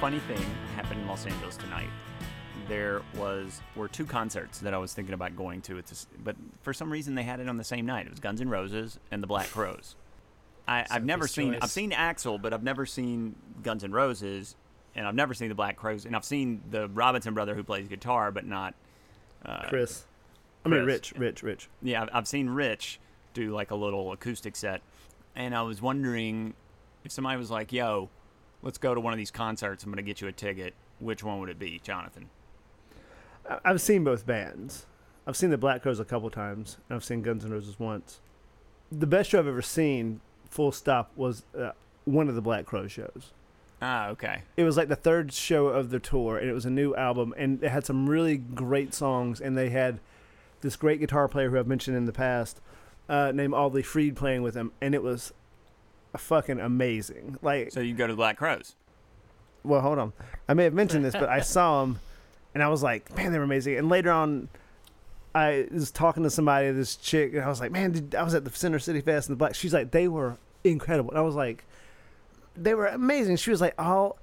funny thing happened in Los Angeles tonight. There was were two concerts that I was thinking about going to, it's but for some reason they had it on the same night. It was Guns N' Roses and the Black Crowes. I, I've never seen Choice. I've seen Axl, but I've never seen Guns N' Roses, and I've never seen the Black Crowes, and I've seen the Robinson brother who plays guitar, but not uh, Chris. I mean, Rich, Rich, Rich. yeah, I've, I've seen Rich do like a little acoustic set, and I was wondering if somebody was like, "Yo, let's go to one of these concerts. I'm gonna get you a ticket. Which one would it be, Jonathan?" I've seen both bands. I've seen the Black Crowes a couple times, and I've seen Guns N' Roses once. The best show I've ever seen, full stop, was uh, one of the Black Crowes shows. Ah, okay. It was like the third show of the tour, and it was a new album, and it had some really great songs, and they had this great guitar player who I've mentioned in the past, uh, named Audley Freed playing with them, and it was fucking amazing. Like, So you go to the Black Crowes. well, hold on. I may have mentioned this, but I saw them, and I was like, man, they were amazing. And later on, I was talking to somebody, this chick, and I was like, man, did, I was at the Center City Fest in the Black. She's like, they were incredible. And I was like, they were amazing. She was like, all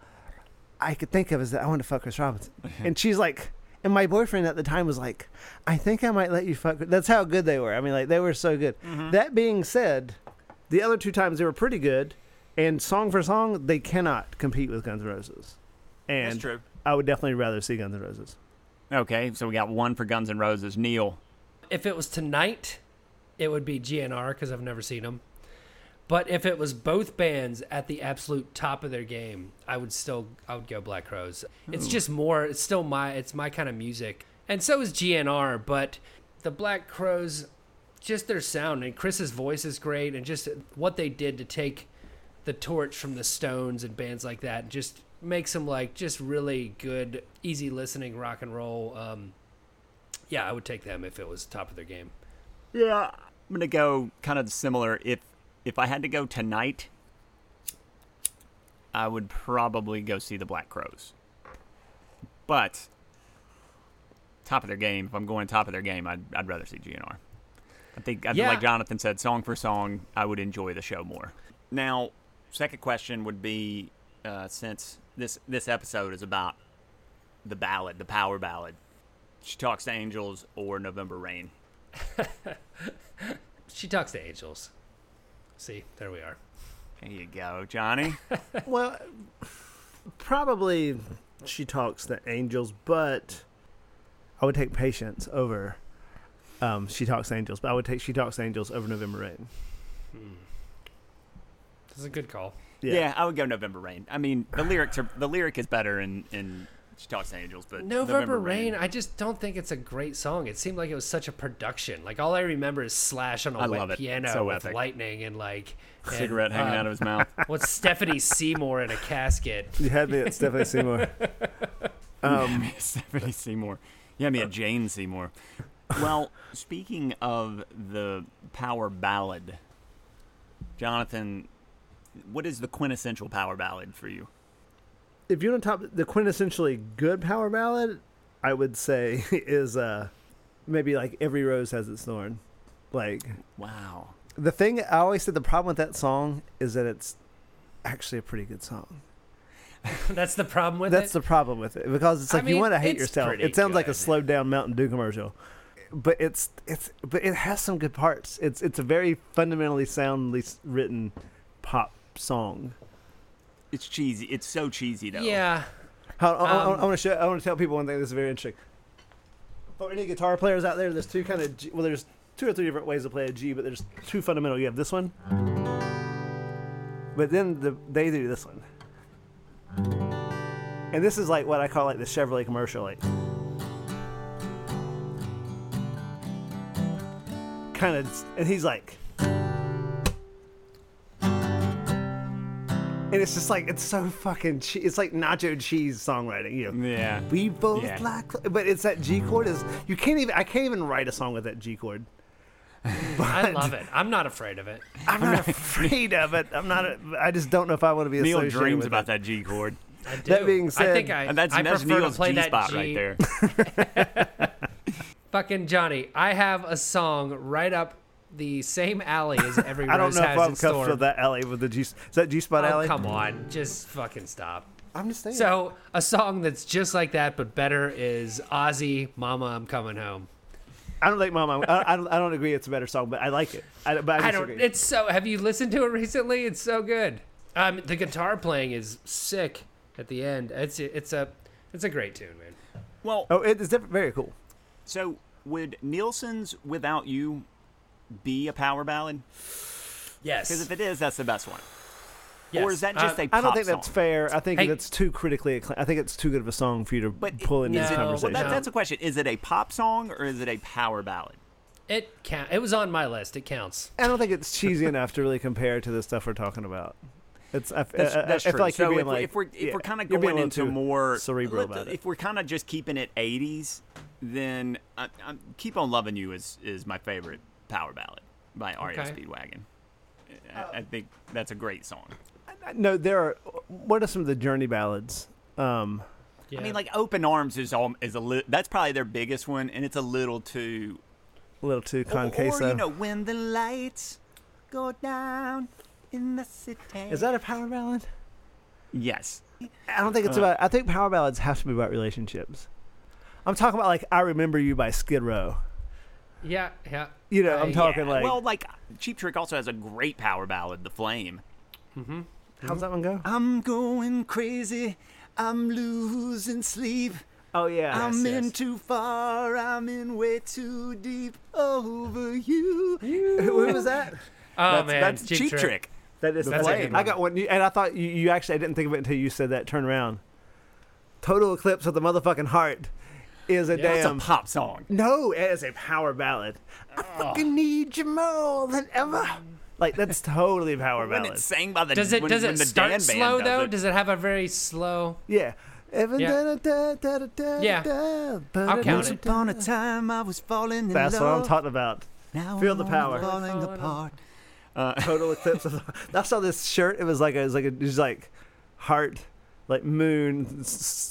I could think of is that I want to fuck Chris Robinson. and she's like, and my boyfriend at the time was like, I think I might let you fuck. That's how good they were. I mean, like, they were so good. Mm-hmm. That being said, the other two times they were pretty good. And song for song, they cannot compete with Guns N' Roses. And That's true. I would definitely rather see Guns N' Roses. Okay, so we got one for Guns N' Roses. Neil. If it was tonight, it would be GNR because I've never seen them. But if it was both bands at the absolute top of their game, I would still I would go Black Crowes. It's just more. It's still my it's my kind of music, and so is GNR. But the Black Crowes, just their sound and Chris's voice is great, and just what they did to take the torch from the Stones and bands like that, and just makes them like just really good, easy listening rock and roll. Um, yeah, I would take them if it was top of their game. Yeah, I'm gonna go kind of similar. If if I had to go tonight, I would probably go see the Black Crowes. But top of their game. If I'm going top of their game, I'd I'd rather see GNR. I think, I Yeah. like Jonathan said, song for song, I would enjoy the show more. Now, second question would be, uh, since this this episode is about the ballad, the power ballad, she talks to angels or November Rain. She talks to angels. See, there we are. There you go, Johnny. well, probably she talks to angels, but I would take patience over. Um, she talks angels, but I would take she talks angels over November Rain. This is a good call. yeah. I would go November Rain. I mean, the lyrics are the lyric is better in in she talks to angels, but November, Rain, I just don't think it's a great song. It seemed like it was such a production. Like all I remember is Slash on a I wet love it. piano So with epic. lightning and like and, cigarette hanging uh, out of his mouth. What's Stephanie Seymour in a casket? You had me at Stephanie Seymour. Um, Stephanie Seymour. Yeah, me a Jane Seymour. Well, speaking of the power ballad, Jonathan, what is the quintessential power ballad for you? if you want to top the quintessentially good power ballad, I would say is uh maybe like every rose has its thorn. Like Wow. the thing I always said the problem with that song is that it's actually a pretty good song. That's the problem with That's it. That's the problem with it because it's I like you want to hate yourself. It sounds like a good. slowed down Mountain Dew commercial, but it's it's but it has some good parts. It's it's a very fundamentally soundly written pop song. It's cheesy. It's so cheesy though. yeah, How, I, I, Um, I want to show. I want to tell people one thing. This is very interesting. For any guitar players out there, there's two kind of G, well, there's two or three different ways to play a G, but there's two fundamental. You have this one, but then the they do this one, and this is like what I call like the Chevrolet commercial, like kind of, and he's like, and it's just like it's so fucking. Che- it's like nacho cheese songwriting, you know. Yeah. We both yeah. like, but it's that G chord is you can't even. I can't even write a song with that G chord. But I love it. I'm not afraid of it. I'm not afraid of it. I'm not. A, I just don't know if I want to be. Neil dreams about it. that G chord. That being said, I think I, and that's, I that's Neil's G spot G. right there. Fucking Johnny, I have a song right up the same alley as every I don't rose know if I'm in comfortable with that alley with the G. Is that G spot Oh, alley? come on, just fucking stop. I'm just saying. So, a song that's just like that but better is Ozzy, "Mama, I'm Coming Home." I don't like Mama. I, I, don't, I don't agree. It's a better song, but I like it. I, but I, I don't. It's so. Have you listened to it recently? It's so good. Um, the guitar playing is sick at the end. It's it's a it's a great tune, man. Well, Oh, it is different. Very cool. so would Nilsson's "Without You" be a power ballad? Yes. Because if it is, that's the best one. yes. Or is that just Uh, a I pop don't think that's fair. I think Hey- that's too critically acclaimed. I think it's too good of a song for you to But pull into is this it, No, well, conversation. that, that's a question. Is it a pop song or is it a power ballad? It count. It was on my list. It counts. I don't think it's cheesy enough to really compare to the stuff we're talking about. It's I, That's, I, that's I true. feel like so if, we're- like if we're if yeah, we're kind of you're being a going into more cerebral let- about it. if we're kind of just keeping it 80s, then I, I, "Keep on Loving You" is is my favorite power ballad by REO Okay. Speedwagon. I, I think that's a great song. no, there are. What are some of the Journey ballads? Um, Yeah. I mean, like "Open Arms" is all is a li- that's probably their biggest one, and it's a little too a little too or, con or you know when the lights go down in the city. Is that a power ballad? yes? I don't think it's Uh, about. I think power ballads have to be about relationships. I'm talking about like "I Remember You" by Skid Row. yeah, yeah. You know, I'm I- talking Yeah, like. well, like Cheap Trick also has a great power ballad, "The Flame." Mm-hmm. how's that one go? I'm going crazy. I'm losing sleep. Oh yeah, I'm yes. in too far. I'm in way too deep over you. Who was that? Oh that's, man, that's Cheap, Trick. That is That's the flame. I got one, and I thought you, you actually. I didn't think of it until you said that. Turn around. Total eclipse of the motherfucking heart is a Yeah. It's a damn. pop song. no, it is a power ballad. I fucking need you more than ever. Like that's totally a power When ballad. it's sang by the Does it when, does it the start Dan band slow does though? it. Does it have a very slow? Yeah. Even Yeah. da- da- da- da- da- Yeah. da- da- I'll da- count da- it. da- Upon a time I was falling in That's what I'm love. talking about. Now Feel the I'm power. Falling Falling apart. Total eclipse of. The, I saw this shirt. It was like a, it was like a, it was like heart, like moon,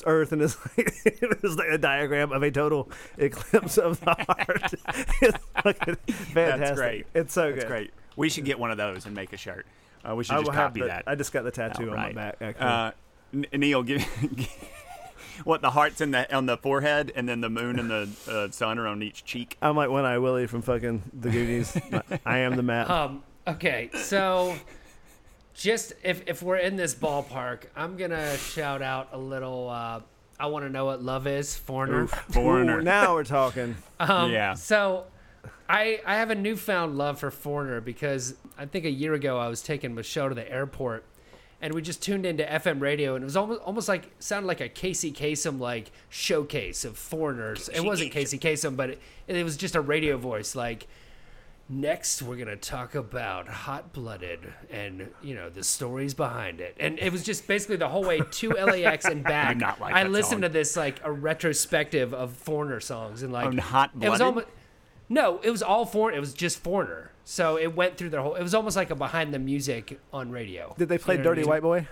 earth, and it's like, it was like a diagram of a total eclipse of the heart. it's fucking fantastic. great. It's so That's good. great. We should get one of those and make a shirt. Uh, we should I just copy the, that. I just got the tattoo on my Right. back. Actually. Uh, Neil, give, what the hearts in the on the forehead, and then the moon and the uh, sun are on each cheek. I'm like One Eye Willie from fucking The Goonies. I am the map. Um. Okay, so just if if we're in this ballpark, I'm gonna shout out a little. Uh, I want to know what love is, foreigner. Foreigner. Ooh, now we're talking. Um, Yeah. So, I I have a newfound love for Foreigner because I think a year ago I was taking Michelle to the airport, and we just tuned into FM radio, and it was almost almost like sounded like a Casey Kasem like showcase of foreigners. It wasn't Casey Kasem, but it, it was just a radio voice like. Next, we're gonna talk about Hot Blooded and you know the stories behind it, and it was just basically the whole way to LAX and back. not like I listened song. to this like a retrospective of foreigner songs and like On Hot it was Blooded? almost no, it was all foreign. It was just foreigner. So it went through their whole. It was almost like a behind the music on radio. Did they play You know what I Dirty mean? White Boy?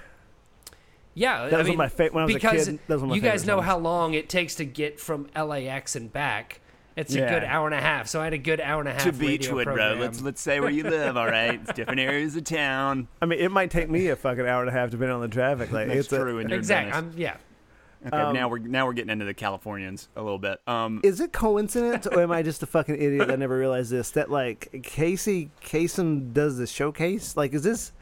Yeah, That I was one mean, of my favorite when I was a because kid, that was one of my you guys know songs. how long it takes to get from LAX and back. It's a good hour and a half. So I had a good hour and a half to radio Beechwood program. Road. Let's let's say where you live. All right, it's different areas of town. I mean, it might take me a fucking hour and a half depending on the traffic. Like That's it's true. and you're exactly. Dennis. I'm yeah. Okay, Um, now we're now we're getting into the Californians a little bit. Um, Is it coincidence, or am I just a fucking idiot that never realized this? That like Casey Kasem does the showcase. Like, is this?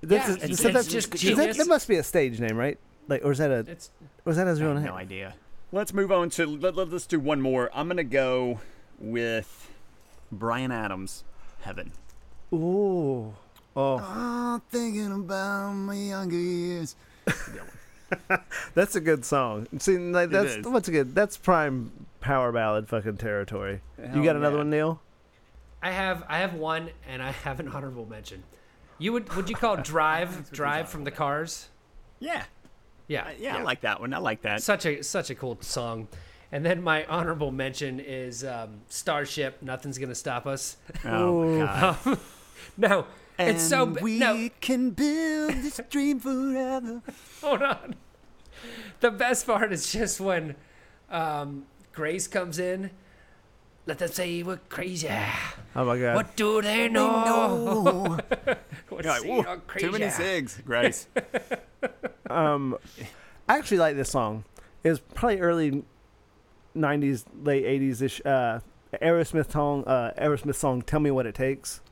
This Yeah, is- it's- so it's that's- just is that, that must be a stage name, right? Like, or is that a? It's Or is that his real name? no idea. Let's move on to let, let, us do one more. I'm gonna go with Bryan Adams, Heaven. Ooh. Oh, I'm thinking about my younger years. that's a good song. See, like, that's is. what's good. That's prime power ballad fucking territory. you Hell got another yeah. one, Neil? I have I have one and I have an honorable mention. You would would you call Drive Drive from the Cars? Yeah. Yeah, yeah, I like that one. I like that. such a such a cool song. And then my honorable mention is um, Starship. Nothing's gonna stop us. Oh my God. No, it's so ba- we no. can build this dream forever. Hold on. The best part is just when um, Grace comes in. Let them say we're crazy. Oh my god. What do they know? What You're like, say "Whoa, you're too many crazy." cigs, Grace. Um, I actually like this song. It was probably early '90s, late '80s ish. Uh, Aerosmith song. Uh, Aerosmith song. Tell me what it takes.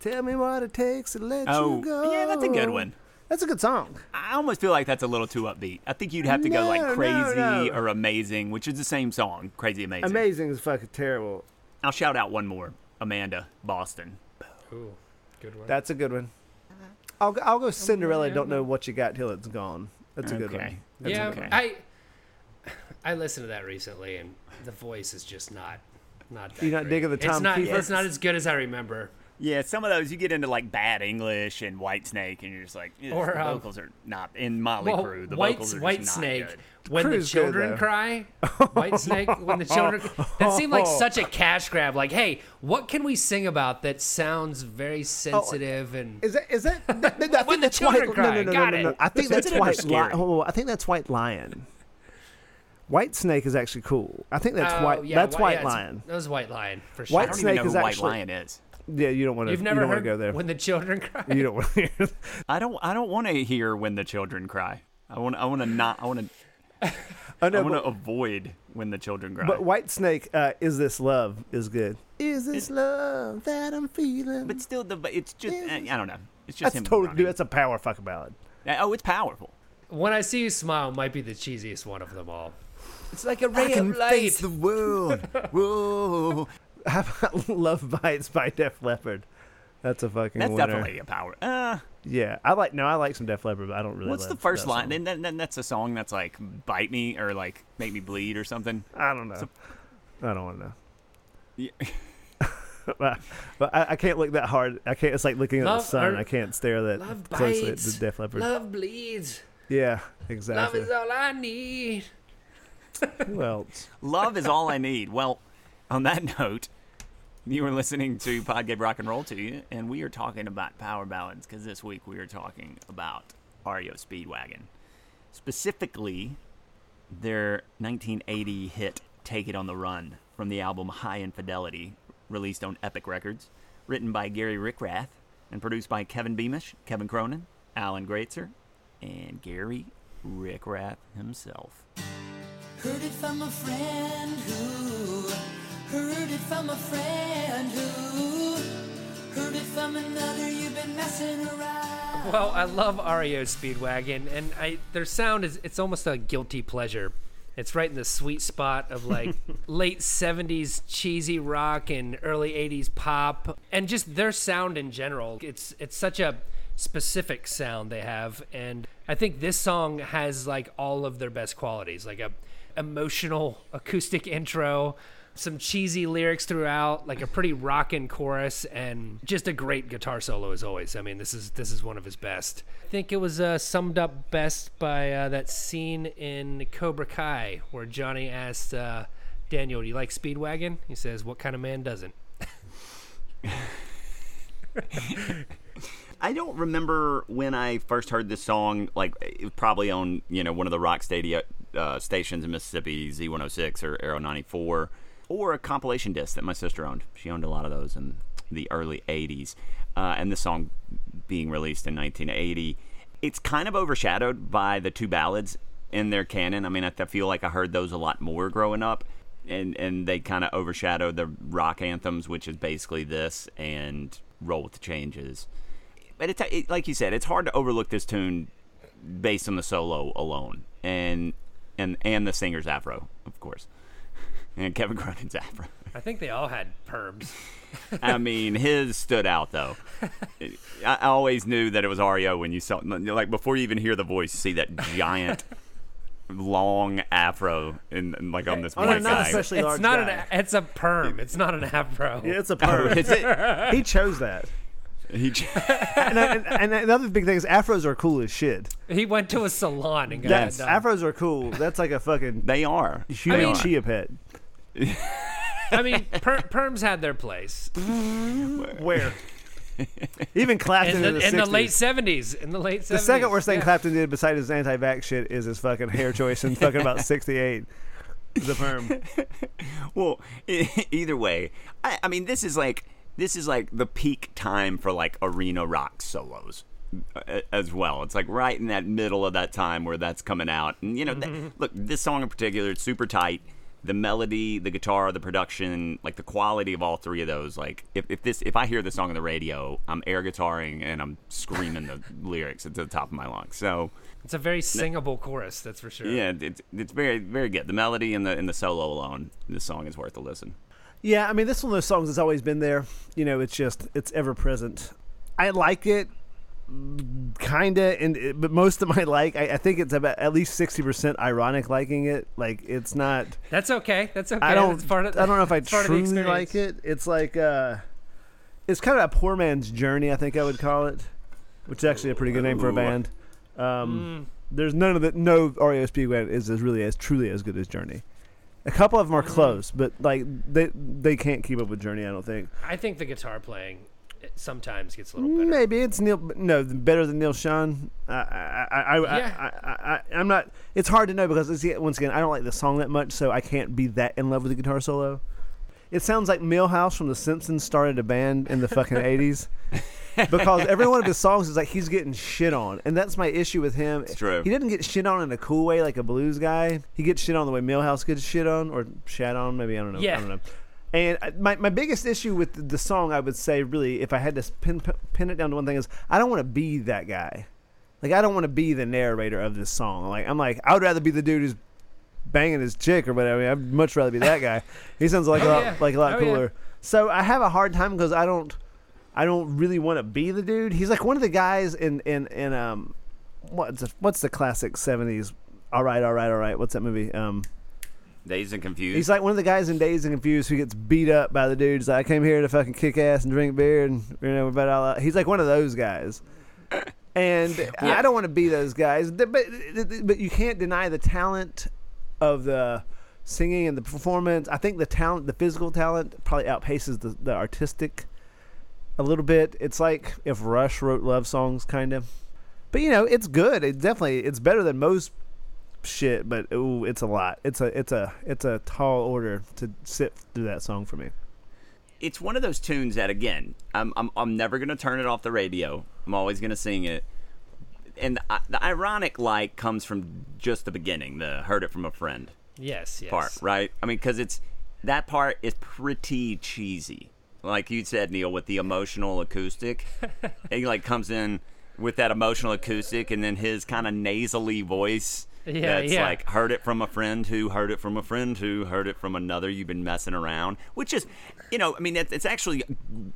Tell me what it takes to let oh, you go. yeah, that's a good one. That's a good song. I almost feel like that's a little too upbeat. I think you'd have to go No, like no, crazy no. or amazing, which is the same song, crazy amazing. Amazing is fucking terrible. I'll shout out one more, Amanda, Boston. Ooh, good one. That's a good one. Uh-huh. I'll go, I'll Oh, go Cinderella. yeah, Don't know what you got till it's gone. That's a good Okay. one. That's yeah, a good one. I I listened to that recently, and the voice is just not not. That You not great. digging the It's Tom not. Kiefer? It's not as good as I remember. Yeah, some of those you get into like bad English and White Snake, and you're just like, "Ugh, Or, the um, vocals are not in Motley Well, Crue. The White vocals are White just not Snake. good. When the Crue's good, children cry, White Snake. When the children, that seemed like such a cash grab. Like, hey, what can we sing about that sounds very sensitive and Is that is that? that, that I think When the that's children white. cry, no, no, no, got no, no, no. it. I think that's white. scary? Li- oh, I think that's White Lion. White Snake is actually cool. I think that's Oh, white. yeah, that's Whi- White yeah, Lion. That was White Lion for sure. I White don't Snake even know is who White actually- Lion is. Yeah, you don't want to. You've you never don't heard go there. when the children cry. you don't want to hear. I don't. I don't want to hear when the children cry. I want. I want to not. I want to. Oh I want to avoid when the children cry. but White Snake, uh, is this love? Is good. Is this love that I'm feeling? But still, the it's just. Yeah. I don't know. It's just that's him. totally. Dude, that's a power fucking ballad. oh, it's powerful. When I see you smile, might be the cheesiest one of them all. It's like a ray I can of light. face the world. Whoa. How about Love Bites by Def Leppard? That's a fucking That's winner. definitely a power. Uh, Yeah, I like. No, I like some Def Leppard, but I don't really. what's the first that line? song. Then, then, then that's a song that's like "bite me" or like "make me bleed" or something. I don't know. I don't want to know. Yeah. but but I, I can't look that hard. I can't. It's like looking at the sun. or- I can't stare that Love closely at bites. the Def Leppard. Love bleeds. Yeah, exactly. Love is all I need. Who else? Love is all I need. Well, on that note, you were listening to Pod Gave Rock and Roll to you, and we are talking about power ballads because this week we are talking about REO Speedwagon. Specifically, their 1980 hit Take It on the Run from the album Hi Infidelity, released on Epic Records, written by Gary Richrath and produced by Kevin Beamish, Kevin Cronin, Alan Gratzer, and Gary Richrath himself. Heard it from a friend who heard it from a friend who heard it from another. You've been messing around. Well, I love REO Speedwagon, and I their sound is it's almost a guilty pleasure. It's right in the sweet spot of like late '70s cheesy rock and early '80s pop, and just their sound in general. It's it's such a specific sound they have, and I think this song has like all of their best qualities, like a emotional acoustic intro some cheesy lyrics throughout, like a pretty rockin' chorus, and just a great guitar solo as always. I mean, this is this is one of his best. I think it was uh, summed up best by uh, that scene in Cobra Kai where Johnny asked uh, Daniel, "Do you like Speedwagon?" He says, "What kind of man doesn't?" I don't remember when I first heard this song. Like, it was probably on you know one of the rock stadia uh, stations in Mississippi, Z106 or Arrow 94, or a compilation disc that my sister owned. She owned a lot of those in the early 80s. Uh, and this song being released in 1980, it's kind of overshadowed by the two ballads in their canon. I mean, I, feel like I heard those a lot more growing up. And, and they kind of overshadow the rock anthems, which is basically this and Roll with the Changes but it's it, like you said, it's hard to overlook this tune based on the solo alone, and and and the singer's afro, of course, and Kevin Cronin's afro. I think they all had perms. I mean, his stood out though. I, I always knew that it was REO when you saw, like, before you even hear the voice, you see that giant, long afro, in, in, like on this Oh, no, white not guy. especially It's large not guy. an. It's a perm. It's not an afro. Yeah, it's a Oh, perm. is it? he chose that. He j- and, uh, and, and another big thing is afros are cool as shit. He went to a salon and got Yes. it done. Afros are cool. That's like a fucking they are. human They are. chia pet. I mean, per- perms had their place Where? Even Clapton in in, the, the, in the late seventies. In the late 70s. The second worst thing yeah. Clapton did besides his anti-vax shit is his fucking hair choice in fucking about 68. The perm. Well, either way, I, I mean, this is like this is like the peak time for like arena rock solos uh, as well. It's like right in that middle of that time where that's coming out. And you know, th- look, this song in particular, it's super tight. The melody, the guitar, the production, like the quality of all three of those. Like, if, if this, if I hear this song on the radio, I'm air guitaring and I'm screaming the lyrics at the top of my lungs. So, It's a very singable chorus, that's for sure. yeah, it's it's very very good. The melody and the and the solo alone, this song is worth a listen. Yeah, I mean, this is one of those songs that's always been there. You know, it's just it's ever present. I like it, kinda, and but most of my like, I, I think it's about at least sixty percent ironic liking it. Like it's not. That's okay. That's okay. I don't. That's part of, I don't know if I it's part of the truly like it. It's like uh, it's kind of a poor man's journey. I think I would call it, which is actually a pretty good name for a Ooh. band. Mm. Um, There's none of the no REO Speedwagon is as really as truly as good as Journey. A couple of them Mm. are close, but like they they can't keep up with Journey. I don't think. I think the guitar playing it sometimes gets a little better. Maybe it's Neil. No, better than Neil Sean. I, I, I, I, Yeah. I, I, I, I'm not. It's hard to know because it's, once again, I don't like the song that much, so I can't be that in love with the guitar solo. It sounds like Milhouse from The Simpsons started a band in the fucking '80s. because every one of his songs is like he's getting shit on, and that's my issue with him. It's true. He doesn't get shit on in a cool way like a blues guy. He gets shit on the way Milhouse gets shit on, or shat on. Maybe I don't know. Yeah. I don't know. And my, my biggest issue with the, song, I would say, really, if I had to pin, pin it down to one thing, is I don't want to be that guy. Like, I don't want to be the narrator of this song. Like, I'm like, I would rather be the dude who's banging his chick or whatever. I mean, I'd much rather be that guy. He sounds like a Oh, lot, yeah. like a lot Oh, yeah. cooler. So I have a hard time because I don't, I don't really want to be the dude. He's like one of the guys in in in um, what's the, what's the classic '70s? All right, all right, all right. What's that movie? Um, Dazed and confused. He's like one of the guys in Dazed and Confused who gets beat up by the dudes. Like, I came here to fucking kick ass and drink beer, and you know, about all that. He's like one of those guys. And I don't want to be those guys, but but you can't deny the talent of the singing and the performance. I think the talent, the physical talent, probably outpaces the, the artistic a little bit. It's like if Rush wrote love songs, kind of. But you know, it's good. It definitely it's better than most shit. But ooh, it's a lot. It's a it's a it's a tall order to sit through that song for me. it's one of those tunes that again I'm I'm, I'm never gonna turn it off the radio. I'm always gonna sing it. And the, the ironic like comes from just the beginning, the heard it from a friend Yes, yes. part, right? I mean, because it's that part is pretty cheesy, like you said, Neil, with the emotional acoustic. he like comes in with that emotional acoustic, and then his kind of nasally voice. Yeah, that's yeah. like heard it from a friend who heard it from a friend who heard it from another. You've been messing around, which is, you know, I mean, it's, it's actually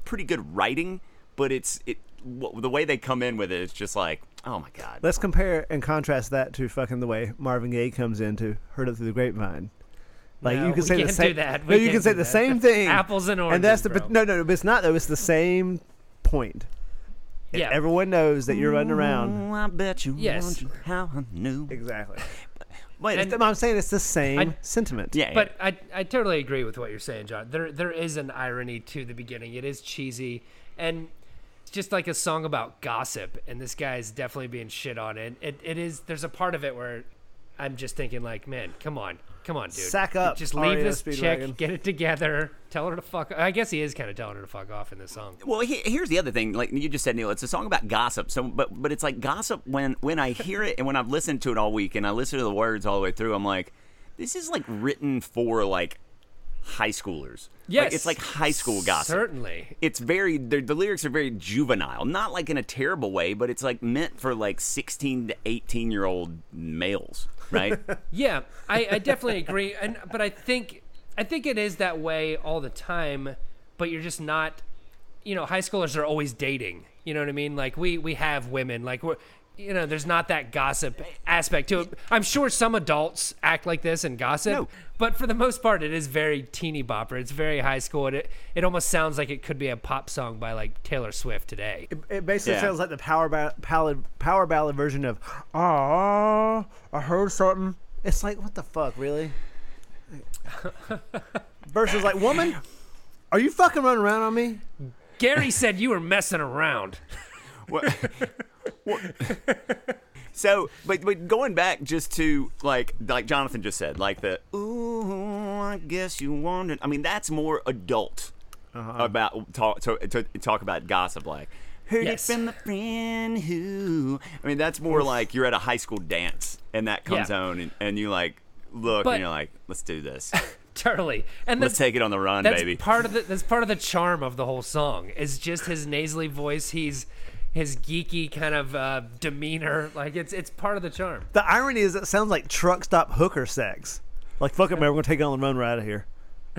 pretty good writing, but it's it w- the way they come in with it. It's just like, oh my god. Let's compare and contrast that to fucking the way Marvin Gaye comes in to "Heard It Through the Grapevine." Like No, you can say the same. that. No, you can say the that. same thing. Apples and oranges. And that's the oranges, but bro. no, no, no, but it's not though. It's the same point. And Yeah. everyone knows that you're running around. I bet you Yes. wondered how I knew. Exactly. Wait, And- I'm saying it's the same I- sentiment. yeah, But I, I totally agree with what you're saying, John. There there is an irony to the beginning. It is cheesy and it's just like a song about gossip and this guy's definitely being shit on it. It it is there's a part of it where I'm just thinking like, man, come on. Come on, dude. Sack up, Just leave REO this Speedwagon. chick, get it together, tell her to fuck I guess he is kind of telling her to fuck off in this song. Well, he, here's the other thing. Like you just said, Neil, it's a song about gossip. So, but but it's like gossip when when I hear it and when I've listened to it all week and I listen to the words all the way through, I'm like, this is like written for like high schoolers. Yes. like, it's like high school gossip. Certainly. It's very the, lyrics are very juvenile, not like in a terrible way, but it's like meant for like 16 to 18 year old males, right? Yeah, I, I definitely agree, and but I think I think it is that way all the time. But you're just not, you know, high schoolers are always dating. You know what I mean? Like we we have women, like we're you know, there's not that gossip aspect to it. I'm sure some adults act like this and gossip, No. but for the most part, it is very teeny bopper. It's very high school. And it it almost sounds like it could be a pop song by like Taylor Swift today. It, it basically Yeah. sounds like the power ba- ballad, power ballad version of "Ah, I heard something." It's like, what the fuck, really? Versus like, woman, are you fucking running around on me? Gary said you were messing around. What- what- so, but but going back just to like like Jonathan just said, like the ooh, I guess you wondered. I mean, that's more adult uh-huh. about talk to, to talk about gossip. Like, heard Yes. it from a friend who. I mean, that's more like you're at a high school dance and that comes Yeah. on and, and you like look But- and you're like, let's do this. Totally. And Let's take it on the run, that's baby. part of the that's part of the charm of the whole song is just his nasally voice. He's his geeky kind of uh, demeanor. Like it's it's part of the charm. The irony is, it sounds like truck stop hooker sex. Like, fuck it, man, we're gonna take it on the run right out of here.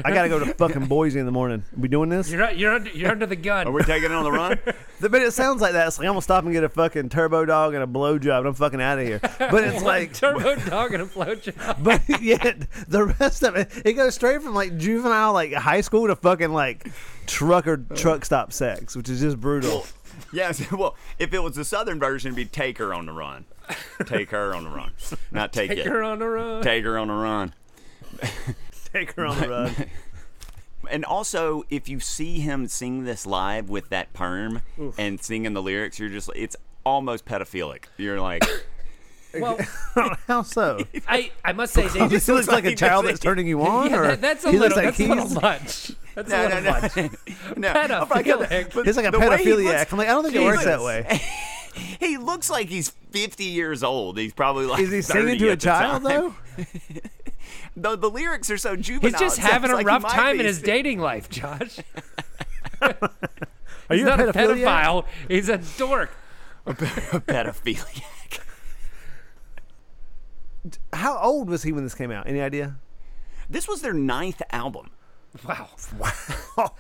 I gotta go to fucking Boise in the morning. We doing this? You're not, you're under, you're under the gun. Are we taking it on the run? But it sounds like that. It's like I'm gonna stop and get a fucking turbo dog and a blowjob, and I'm fucking out of here. But it's like, Turbo dog and a blowjob. but yet the rest of it, it goes straight from like juvenile, like high school, to fucking like trucker truck stop sex, which is just brutal. Yeah, so, well, if it was the southern version, it'd be take her on the run. Take her on the run. Not take, Take it. Take her on the run. Take her on the run. Take her on the run. And also, if you see him sing this live with that perm and singing the lyrics, you're just, it's almost pedophilic. You're like, Well, How so? I, I must say they This just looks like a child that's turning you on, yeah, or that, that's a he looks like that's a little he's- much. That's a no, little no, no. much. no. Pedophilic. Oh he's like a the way he pedophiliac. looks- I'm like, I don't think it works that way. He looks like he's 50 years old. He's probably like Is he singing to a child time. though? The, the lyrics are so juvenile. He's just having a like rough time in his dating life, Josh. Are He's you not a a pedophile. He's a dork. A pedophiliac. How old was he when this came out? Any idea? This was their ninth album. Wow.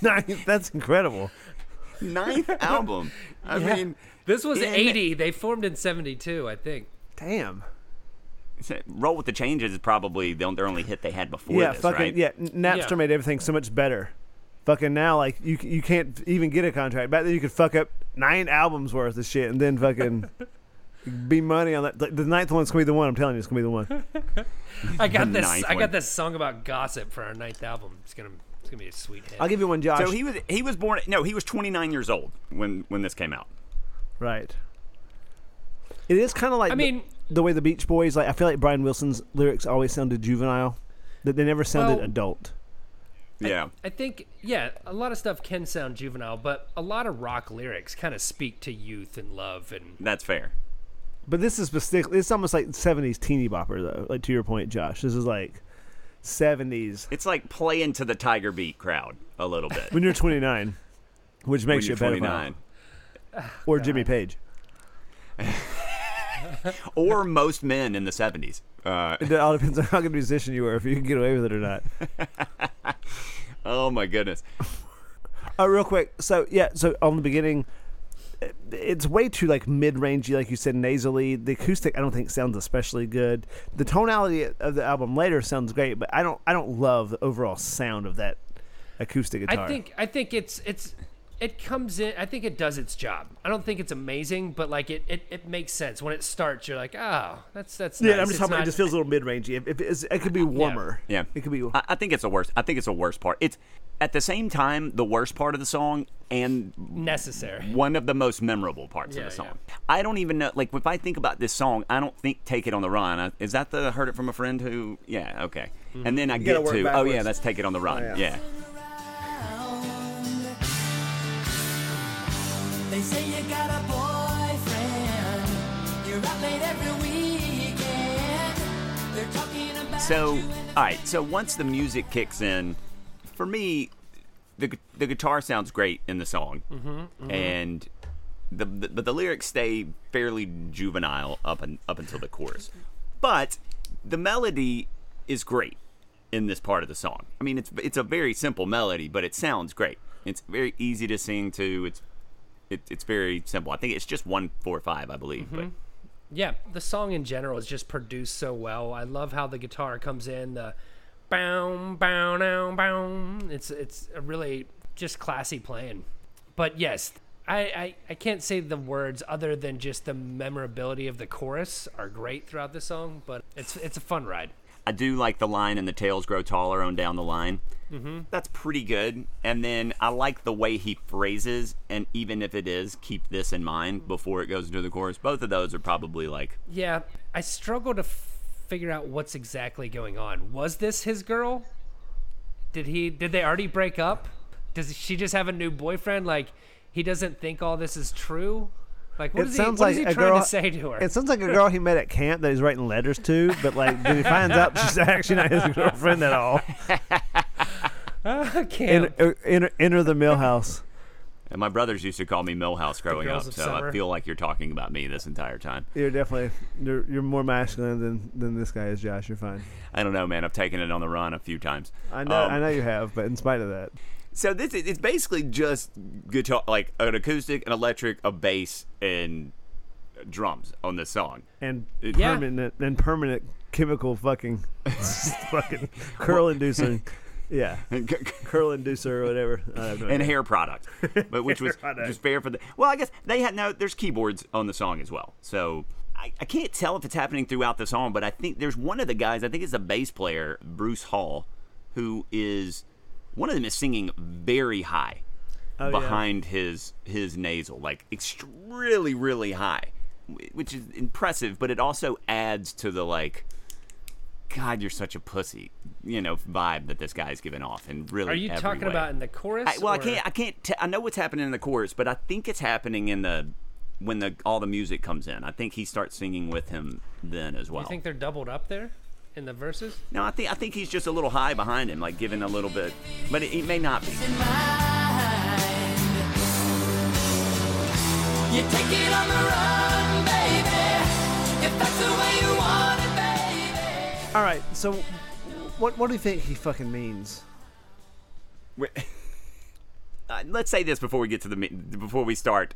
Ninth. That's incredible. Ninth album. I Yeah. mean, This was in- 80. They formed in 72, I think. Damn. Roll with the Changes is probably the, their only hit they had before yeah, this, fucking right? yeah. Napster Yeah. made everything so much better. Fucking now, like you you can't even get a contract. Back then, you could fuck up nine albums worth of shit and then fucking be money on that. Like, the ninth one's gonna be the one. I'm telling you, it's gonna be the one. I got The this. ninth I one. got this song about gossip for our ninth album. It's gonna. It's gonna be a sweet hit. I'll give you one, Josh. So he was he was born no he was 29 years old when when this came out. right. It is kind of like I the- mean- the, way the Beach Boys. Like I feel like Brian Wilson's lyrics always sounded juvenile. That they never sounded Well- adult. Yeah. I think, yeah, a lot of stuff can sound juvenile, but a lot of rock lyrics kind of speak to youth and love and That's fair. But this is specific. It's almost like '70s teeny bopper, though. Like to your point, Josh. This is like '70s It's like playing to the Tiger Beat crowd a little bit. when you're 29, which when makes you're you a pedophile. 29. Or Jimmy Page. Or most men in the 70s. Uh, It all depends on how good a musician you were, if you can get away with it or not. oh my goodness. Uh, real quick. So yeah. So on the beginning, it's way too like mid-rangey, like you said, nasally. The acoustic, I don't think sounds especially good. The tonality of the album later sounds great, but I don't. I don't love the overall sound of that acoustic guitar. I think I think it's it's it comes in. I think it does its job. I don't think it's amazing, but like it it, it makes sense when it starts. You're like, oh, that's that's Yeah, nice. I'm just It's talking. about It just feels a little mid-rangey. If, if it's, it could be warmer. Yeah. It could be. I, I think it's the worst. I think it's the worst part. It's at the same time the worst part of the song and necessary. one of the most memorable parts Yeah, of the song. yeah. I don't even know. Like if I think about this song, I don't think "Take It on the Run." I, is that the "Heard It from a Friend"? Who? Yeah, okay. And then I gotta get work to, oh backwards. yeah, that's "Take It on the Run." Oh, yeah. yeah. They say you got a boyfriend. You're out late every weekend. They're talking about So, all right. So once the music kicks in, for me, the the guitar sounds great in the song, mm-hmm, mm-hmm. and the, the but the lyrics stay fairly juvenile up and up until the chorus, but the melody is great in this part of the song. I mean, it's it's a very simple melody, but it sounds great. It's very easy to sing to. It's it, it's very simple. I think it's just one four five, I believe. But mm-hmm. Yeah, the song in general is just produced so well. I love how the guitar comes in, the bow bow now bow. It's it's a really just classy playing. But yes, I, I I can't say the words other than just the memorability of the chorus are great throughout the song. But it's it's a fun ride. I do like the line and the tails grow taller on down the line. Mm-hmm. That's pretty good. And then I like the way he phrases, and even if it is, keep this in mind before it goes into the chorus. Both of those are probably like, Yeah, I struggle to f- figure out what's exactly going on. Was this his girl? Did he? Did they already break up? Does she just have a new boyfriend? Like he doesn't think all this is true. Like what it is sounds he? What like is he a trying girl. to say to her? It sounds like a girl he met at camp that he's writing letters to, but like, then he finds out she's actually not his girlfriend at all. I can't. Enter, er, enter, enter the milhouse. and my brothers used to call me Milhouse growing up, so summer. I feel like you're talking about me this entire time. You're definitely you're you're more masculine than than this guy is, Josh. You're fine. I don't know, man. I've taken it on the run a few times. I know Um, I know you have, but in spite of that, So this is it's basically just guitar, like an acoustic, an electric, a bass, and drums on this song. and Yeah. permanent and permanent chemical fucking fucking curl inducing, yeah, curl inducer or whatever. I no and hair product, but which was product. just fair for the. Well, I guess they had no. There's keyboards on the song as well, so I, I can't tell if it's happening throughout the song, but I think there's one of the guys. I think it's a bass player, Bruce Hall, who is one of them is singing very high Oh, yeah. behind his his nasal, like extremely really high, which is impressive. But it also adds to the like. God, you're such a pussy, you know, vibe that this guy's giving off, and really. Are you talking way. about in the chorus? I, well, I can't. I can't. T- I know what's happening in the chorus, but I think it's happening in the when the all the music comes in. I think he starts singing with him then as well. You think they're doubled up there in the verses? no, I think I think he's just a little high behind him, like giving a little bit, but it, it may not be. You take it on the run, baby. If that's the way you want it, baby. All right, so what what do you think he fucking means? Wait. Uh, let's say this before we get to the before we start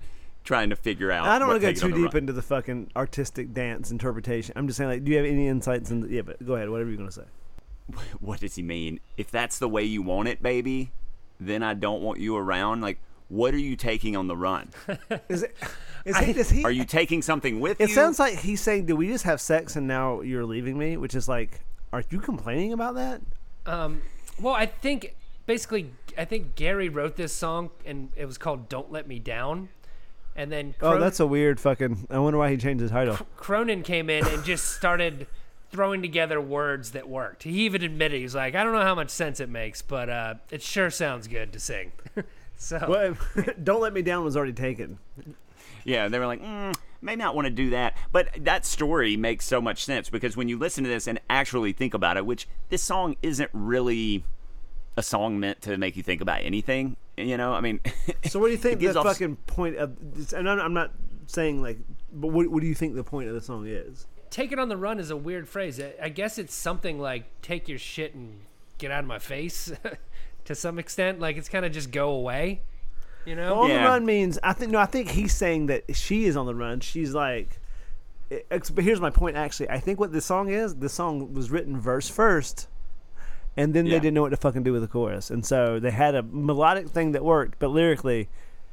trying to figure out. I don't want to go Take It on too deep Run- into the fucking artistic dance interpretation. I'm just saying, like, do you have any insights? In the, yeah, but go ahead. Whatever you're gonna say. what does he mean? If that's the way you want it, baby, then I don't want you around. Like, what are you taking on the run? Is it? Is he? Does he? Are you taking something with It you? It sounds like he's saying, "Did we just have sex and now you're leaving me?" Which is like, are you complaining about that? Um, well, I think basically, I think Gary wrote this song and it was called "Don't Let Me Down," and then Oh, that's a weird fucking. I wonder why he changed his title. Cronin came in and just started throwing together words that worked. He even admitted he's like, I don't know how much sense it makes, but uh, it sure sounds good to sing. so Well, don't let me down was already taken. Yeah, they were like, mm, may not want to do that. But that story makes so much sense because when you listen to this and actually think about it, which this song isn't really a song meant to make you think about anything. You know, I mean, So, what do you think gives the off- fucking point of? And I'm, I'm not saying like, but what, what do you think the point of the song is? take it on the run is a weird phrase. I- I guess it's something like take your shit and get out of my face to some extent. Like it's kind of just go away. You know? Well, on the run means I think no, I think he's saying that she is on the run. She's like, eh, it's, but here's my point. Actually, I think what this song is, the song was written verse first, and then Yeah. they didn't know what to fucking do with the chorus, and so they had a melodic thing that worked, but lyrically.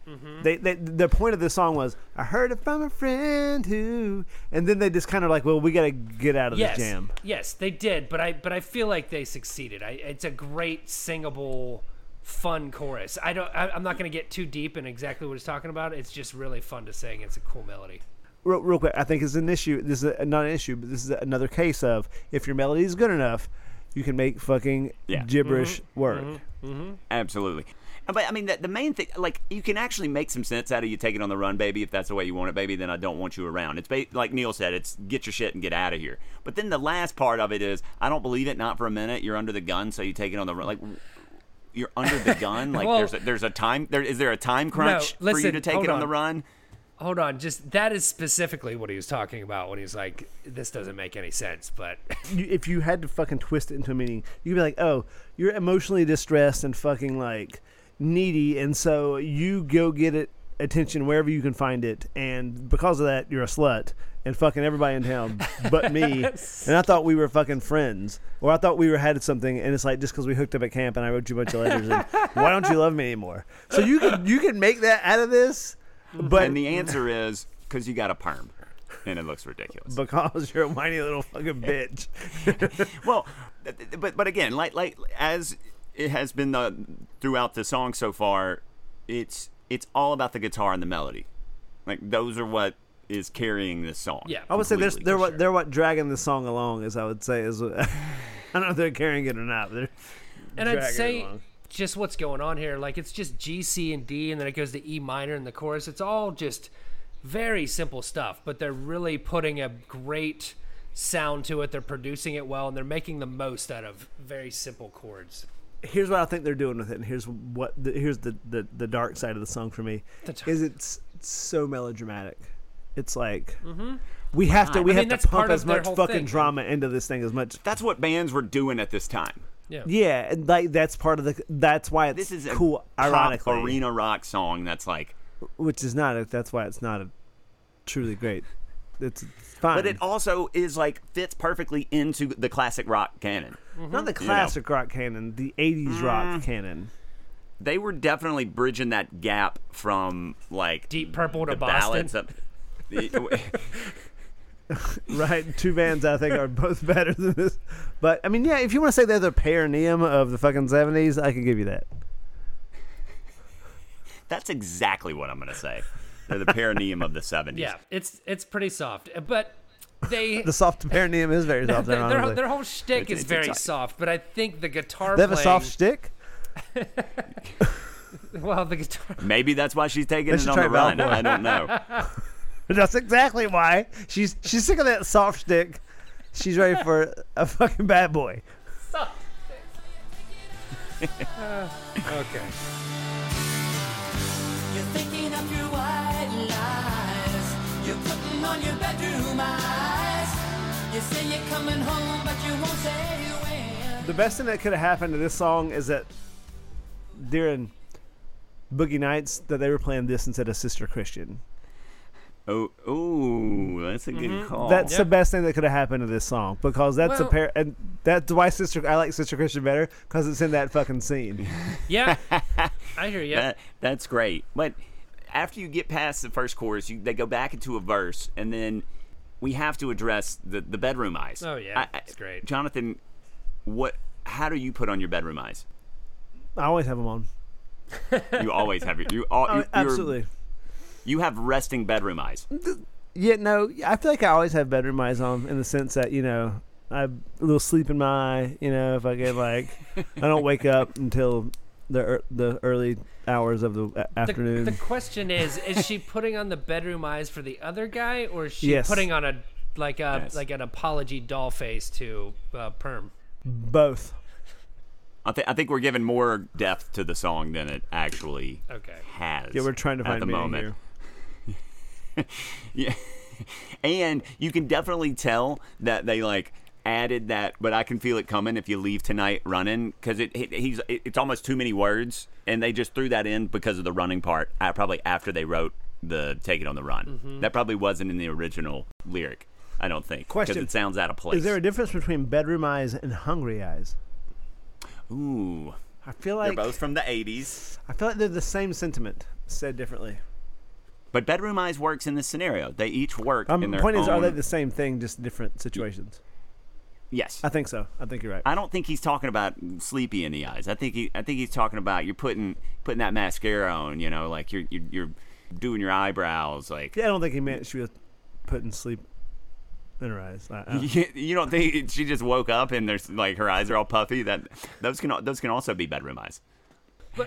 Mm-hmm. They, they the point of the song was I heard it from a friend who and then they just kind of like well we got to get out of yes, this jam yes, they did. But I but I feel like they succeeded. I, it's a great singable, fun chorus. I don't. I, I'm not going to get too deep in exactly what he's talking about. It's just really fun to sing. It's a cool melody. real, real quick, I think it's an issue. This is a, not an issue, but this is another case of if your melody is good enough, you can make fucking Yeah. gibberish work. Absolutely. Uh, But I mean, the, the main thing, like, you can actually make some sense out of you taking on the run, baby. If that's the way you want it, baby, then I don't want you around. It's ba- like Neil said, it's get your shit and get out of here. But then the last part of it is, I don't believe it, not for a minute. You're under the gun, so you take it on the run. Like, you're under the gun. Like, Well- there's a, there's a time. There is there a time crunch for you to take it on, on. the run? Hold on, just that is specifically what he was talking about when he's like, "This doesn't make any sense." But You, if you had to fucking twist it into a meaning, you'd be like, oh, you're emotionally distressed and fucking like needy, and so you go get it attention wherever you can find it, and because of that, you're a slut and fucking everybody in town but me. And I thought we were fucking friends, or I thought we were had something. And it's like just because we hooked up at camp and I wrote you a bunch of letters, and why don't you love me anymore? So you can you can make that out of this, Mm-hmm. but and the answer is because you got a perm, and it looks ridiculous. because you're a whiny little fucking bitch. well, th- th- but but again, like like as it has been the throughout the song so far, it's it's all about the guitar and the melody. Like those are what is carrying this song. Yeah. I would say they're, they're what sure. they're what dragging the song along, as I would say. Is I don't know if they're carrying it or not. But they're And I'd dragging it say along. Just what's going on here, like it's just G, C, and D, and then it goes to E minor in the chorus. It's all just very simple stuff, but they're really putting a great sound to it. They're producing it well, and they're making the most out of very simple chords. here's what I think they're doing with it, and here's what the, here's the, the the dark side of the song for me dark- is it's so melodramatic. It's like mm-hmm. we have to we I mean, have that's to pump as much fucking thing. drama into this thing as much. That's what bands were doing at this time. Yeah. Yeah, and like that's part of the that's why it's This is a cool. pop Ironically, arena rock song that's like, which is not a, that's why it's not a truly great. It's, it's fine, but it also is like fits perfectly into the classic rock canon. not the classic rock canon, the '80s Mm. rock canon. They were definitely bridging that gap from like Deep Purple to the Boston. ballads of- Right, two bands I think are both better than this. But I mean, yeah, if you want to say they're the perineum of the fucking '70s, I can give you that. That's exactly what I'm gonna say. They're the perineum of the '70s. Yeah, it's it's pretty soft, uh, but they The soft perineum is very soft. their, their, their whole shtick It's- is it's very exciting. soft. But I think the guitar They have a soft stick. well, the guitar. Maybe that's why she's taking They it on the run. Valvoline. I don't know. That's exactly why she's she's sick of that soft stick. She's ready for a fucking bad boy. Okay. You're thinking of your white lies. You're putting on your bedroom eyes. You say you're coming home, but you won't say when. The best thing that could have happened to this song is that during Boogie Nights that they were playing this instead of Sister Christian. Oh, ooh, that's a good Mm-hmm. call. That's the best thing that could have happened to this song because that's a pair, and that's why Sister I like Sister Christian better because it's in that fucking scene. Yeah, I hear you. That, that's great. But after you get past the first chorus, you, they go back into a verse, and then we have to address the, the bedroom eyes. Oh, yeah, I- I- it's great. Jonathan, what? How do you put on your bedroom eyes? I always have them on. You always have your you all Oh, you, you're- absolutely. You have resting bedroom eyes. Yeah, no, I feel like I always have bedroom eyes on in the sense that you know I have a little sleep in my eye. You know, if I get like, I don't wake up until the ear the early hours of the a- The, afternoon. the question is: Is she putting on the bedroom eyes for the other guy, or is she Yes. putting on a like a Yes. like an apology doll face to uh, Perm? Both. I, th- I think we're giving more depth to the song than it actually Okay. has. Yeah, we're trying to at find the moment. here. Yeah. and you can definitely tell that they like added that, but I can feel it coming if you leave tonight running because it, it he's it, it's almost too many words, and they just threw that in because of the running part. Uh, probably after they wrote the "Take It on the Run," Mm-hmm. that probably wasn't in the original lyric. I don't think because Question. it sounds out of place. Is there a difference between bedroom eyes and hungry eyes? Ooh, I feel like they're both from the '80s, I feel like they're the same sentiment said differently. But "Bedroom Eyes" works in this scenario. They each work Um, in their point is, are they the same thing, just different situations? yes, I think so. I think you're right. I don't think he's talking about sleepy in the eyes. I think he, I think he's talking about you're putting putting that mascara on. You know, like you're you're, you're doing your eyebrows. Like yeah, I don't think he meant she was putting sleep in her eyes. I, I, you, you don't think she just woke up and there's like her eyes are all puffy. That those can those can also be bedroom eyes.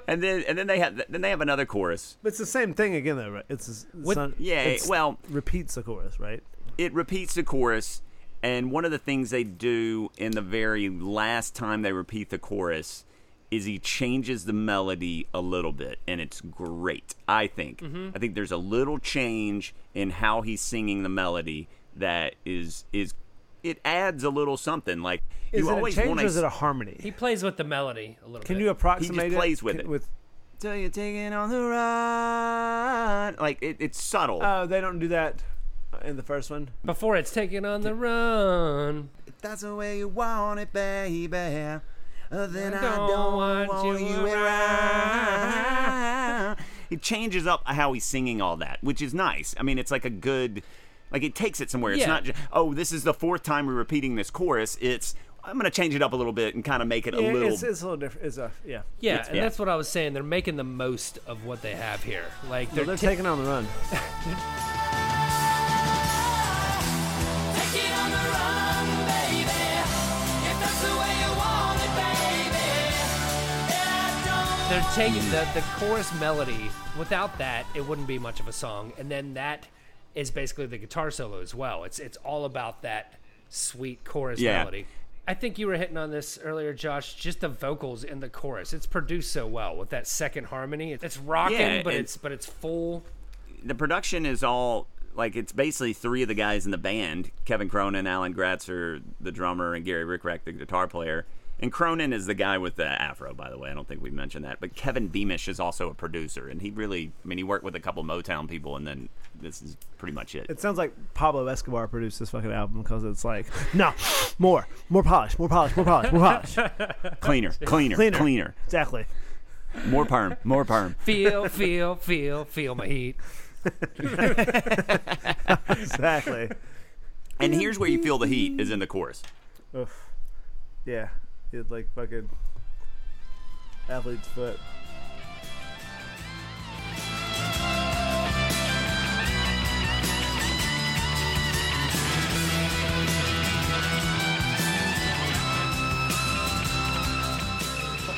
And then and then they have then they have another chorus. But it's the same thing again, though, right? It's, it's With- not, Yeah, it's- well- repeats the chorus, right? it repeats the chorus and one of the things they do in the very last time they repeat the chorus is he changes the melody a little bit and it's great i think Mm-hmm. i think there's a little change in how he's singing the melody that is is it adds a little something like Is you it a always change want or is it to a harmony? He plays with the melody a little Can bit. you approximate it? He plays with Can- it. With So you're taking on the run. Like it, it's subtle. Oh, they don't do that in the first one. Before it's taken on the run. If that's the way you want it, baby. uh, Then I don't don't, want want, you you around. It changes up how he's singing all that, which is nice. I mean, it's like a good, like it takes it somewhere. It's not just, oh, this is the fourth time we're repeating this chorus. It's, I'm going to change it up a little bit and kind of make it a little. it's, it's a little different. It's a yeah. Yeah, It's- and yeah. that's what I was saying. They're making the most of what they have here. Like They're, they're, they're ta- taking on the run. Take it on the run, baby. If that's the way you want it, baby. Yeah, don't they're taking the the chorus melody. Without that, it wouldn't be much of a song. And then that is basically the guitar solo as well. It's it's all about that sweet chorus Yeah. melody. I think you were hitting on this earlier, Josh. Just the vocals in the chorus. It's produced so well with that second harmony. It's rocking, Yeah, but it's but it's full. the production is all like it's basically three of the guys in the band: Kevin Cronin, Alan Gratzer, the drummer, and Gary Richrath, the guitar player. And Cronin is the guy with the afro, by the way. I don't think we mentioned that. But Kevin Beamish is also a producer, and he really, I mean, he worked with a couple Motown people, and then this is pretty much it. It sounds like Pablo Escobar produced this fucking album because it's like, no, more, more polish, more polish, more polish, more polish. cleaner, cleaner, Cleaner. cleaner, exactly. more perm, more perm. Feel, feel, feel, feel my heat. Exactly. And here's where you feel the heat is in the chorus. Oof. Yeah. It's like fucking athlete's foot.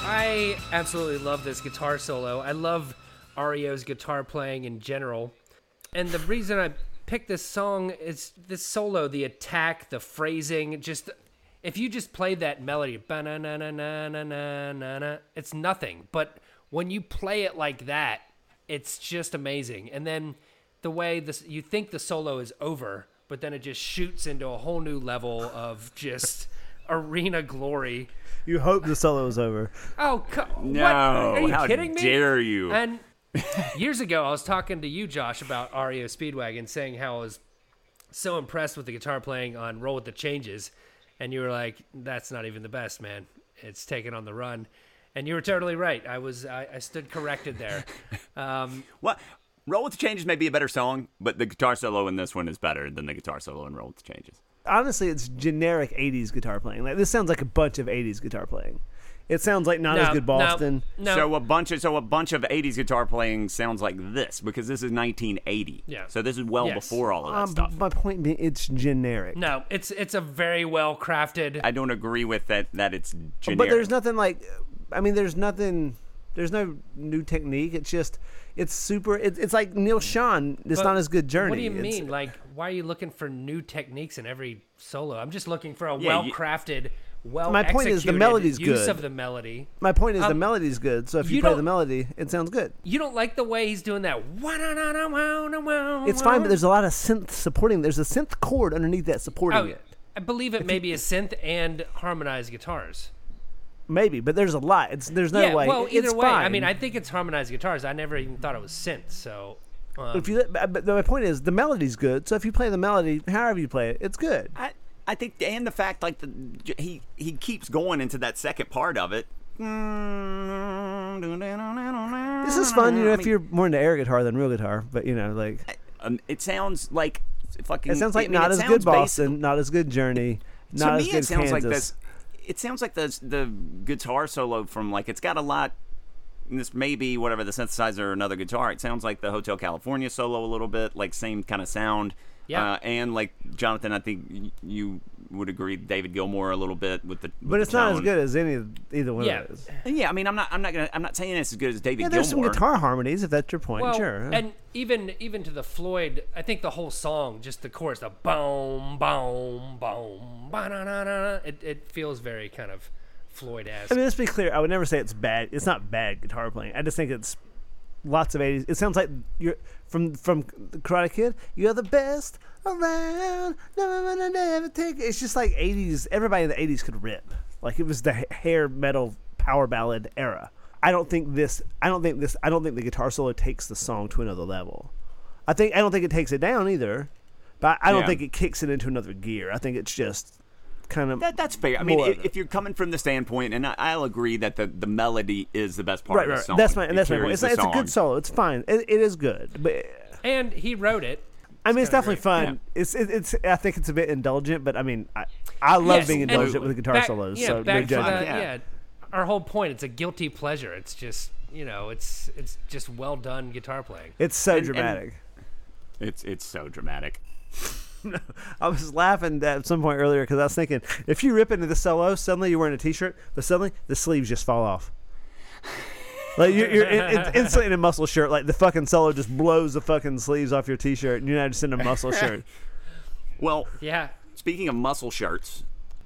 I absolutely love this guitar solo. I love REO's guitar playing in general. And the reason I picked this song is this solo, the attack, the phrasing, just if you just play that melody, it's nothing. But when you play it like that, it's just amazing. And then the way this you think the solo is over, but then it just shoots into a whole new level of just arena glory. You hope the solo is over. Oh, co- No, what? Are you how kidding me? dare you? And years ago, I was talking to you, Josh, about REO Speedwagon, saying how I was so impressed with the guitar playing on Roll with the Changes, and you were like, "That's not even the best, man. It's taken on the run." And you were totally right. I was, I, I stood corrected there. Um, What? Roll with the Changes may be a better song, but the guitar solo in this one is better than the guitar solo in Roll with the Changes. Honestly, it's generic 80s guitar playing. Like This sounds like a bunch of 80s guitar playing. It sounds like not as good Boston. No, So a bunch of so a bunch of '80s guitar playing sounds like this because this is 1980. Yeah. So this is well Yes. before all of that Um, stuff. my point being, it's generic. no, it's it's a very well crafted. I don't agree with that. That it's generic. But there's nothing like, I mean, there's nothing. There's no new technique. It's just, it's super. It's, it's like Neal Schon. It's But not as good journey. What do you It's- mean? Like, why are you looking for new techniques in every solo? I'm just looking for a Yeah, well you- crafted, well My point is the melody's use good. of the melody. My point is the Um, melody's good. So if you, you play the melody, it sounds good. You don't like the way he's doing that. It's fine, but there's a lot of synth supporting. There's a synth chord underneath that supporting Oh, it. I believe it may be a synth and harmonized guitars. Maybe, but there's a lot. It's there's no yeah, way. well, It's either way, I mean, I think it's harmonized guitars. I never even thought it was synth. So, um, if you, but but my point is the melody's good. So if you play the melody, however you play it, it's good. I, I think, and the fact like the he he keeps going into that second part of it. This is fun, you know, I if mean, you're more into air guitar than real guitar. But you know, like um, it sounds like fucking. it sounds like I mean, not as good Boston, not as good Journey, not to as me, good it sounds Kansas. like this. It sounds like the the guitar solo from like it's got a lot. This may be whatever the synthesizer or another guitar. It sounds like the Hotel California solo a little bit, like same kind of sound. Yeah. Uh, and like Jonathan, I think you would agree, David Gilmour a little bit with the. with But the it's not as good as any of either one Yeah. of those. And yeah, I mean, I'm not, I'm not gonna, I'm not saying it's as good as David Yeah, there's some guitar harmonies if that's your point. well, sure. and even even to the Floyd, I think the whole song, just the chorus, the boom, boom, boom, ba-na-na-na, it it feels very kind of Floyd-esque. I mean, let's be clear. I would never say it's bad. It's not bad guitar playing. I just think it's lots of 80s. It sounds like you're from from the Karate Kid. You're the best around. Never gonna never take. it. It's just like 80s. Everybody in the 80s could rip. Like it was the hair metal power ballad era. I don't think this. I don't think this. I don't think the guitar solo takes the song to another level. I think I don't think it takes it down either, but I don't Yeah. think it kicks it into another gear. I think it's just kind of That, that's fair. I mean, if, if you're coming from the standpoint, and I, I'll agree that the, the melody is the best part right. of the Right. song. That's my It that's my point. It's, it's a good solo. It's fine. It, it is good, but And he wrote it. I mean, it's, kinda definitely great. fun. It's it, it's. I think it's a bit indulgent, but I mean, I I love Yes, being and indulgent with the guitar back- solos. Yeah, so no back to judgment. that. Yeah. Yeah. our whole point. It's a guilty pleasure. It's just you know, it's it's just well done guitar playing. It's so And- and- dramatic. It's it's so dramatic. I was laughing at some point earlier because I was thinking, if you rip into the solo, suddenly you're wearing a t-shirt, but suddenly the sleeves just fall off. Like you're, you're in, in, instantly in a muscle shirt. Like the fucking solo just blows the fucking sleeves off your t-shirt, and you're now just in a muscle shirt. Well, Yeah, speaking of muscle shirts,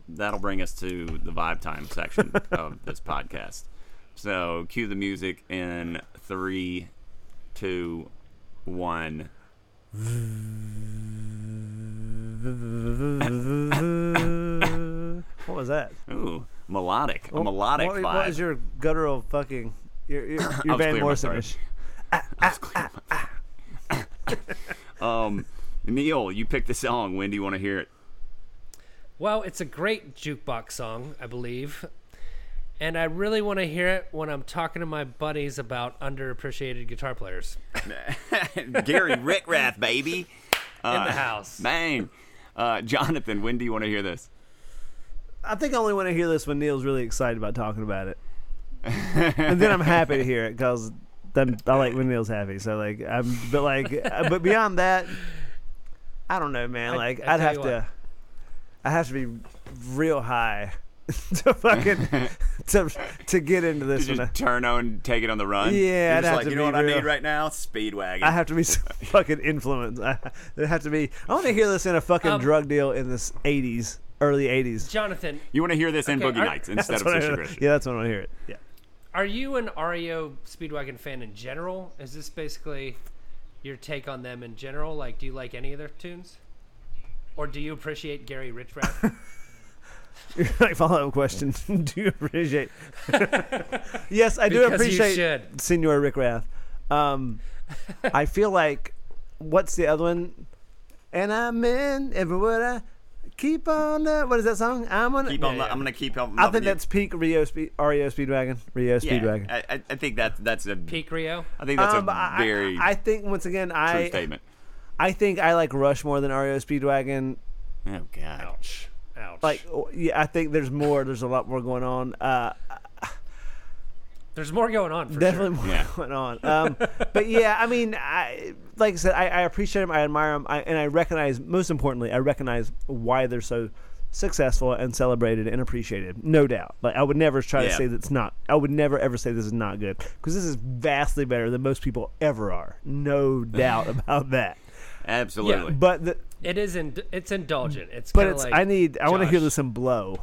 that'll bring us to the vibe time section of this podcast. So, cue the music in three, two, one. What was that? Ooh, melodic. A melodic what, vibe. What is your guttural fucking your your, your was Van clearing my Morrison throat. ish? um, Neil, you picked the song. When do you want to hear it? Well, it's a great jukebox song, I believe. And I really want to hear it when I'm talking to my buddies about underappreciated guitar players Gary Richrath, baby. in the house. Bang. Uh, Jonathan, when do you want to hear this? I think I only want to hear this when Neil's really excited about talking about it, and then I'm happy to hear it because then I like when Neil's happy. So like, I'm but like, uh, but beyond that, I don't know, man. Like, I I'd have you to, what. I have to be real high to fucking to to get into this Just one. turn on, take it on the run. Yeah, You're I'd just have like, to you know be what I need right now? Speedwagon. I have to be some fucking influence. I, there have to be. I want to hear this in a fucking Um, drug deal in the '80s, early '80s. Jonathan, You want to hear this in Boogie are- Nights instead of what Sister Christian. yeah, that's when I want to hear it. Yeah. are you an REO Speedwagon fan in general? Is this basically your take on them in general? Like, do you like any of their tunes? Or do you appreciate Gary Richrath? like follow up question. do you appreciate? yes, I do Because you appreciate should. Senor Richrath. Um, I feel like what's the other one? And I'm in everywhere I keep on. Uh, what is that song? I'm on. Keep Yeah, on. yeah. I'm gonna keep on. I loving think you. that's peak Rio Speed REO Speedwagon. Rio yeah. Speedwagon. I, I- I think that that's a. Peak Rio? I think that's Um, a I- very I, I think once again, true I statement. I think I like Rush more than REO Speedwagon. Oh God. Ouch. Ouch. Like, oh, yeah, I think there's more. There's a lot more going on. Uh, there's more going on for definitely sure. more Yeah. going on. Um, but yeah, I mean, I like I said, I, I appreciate them, I admire them, I, and I recognize. Most importantly, I recognize why they're so successful and celebrated and appreciated. No doubt. Like I would never try to Yeah. say that's not. I would never ever say this is not good because this is vastly better than most people ever are. No doubt about that. Absolutely. But the, It is in, it's indulgent. It's but it's. like I need. I want to hear this in blow.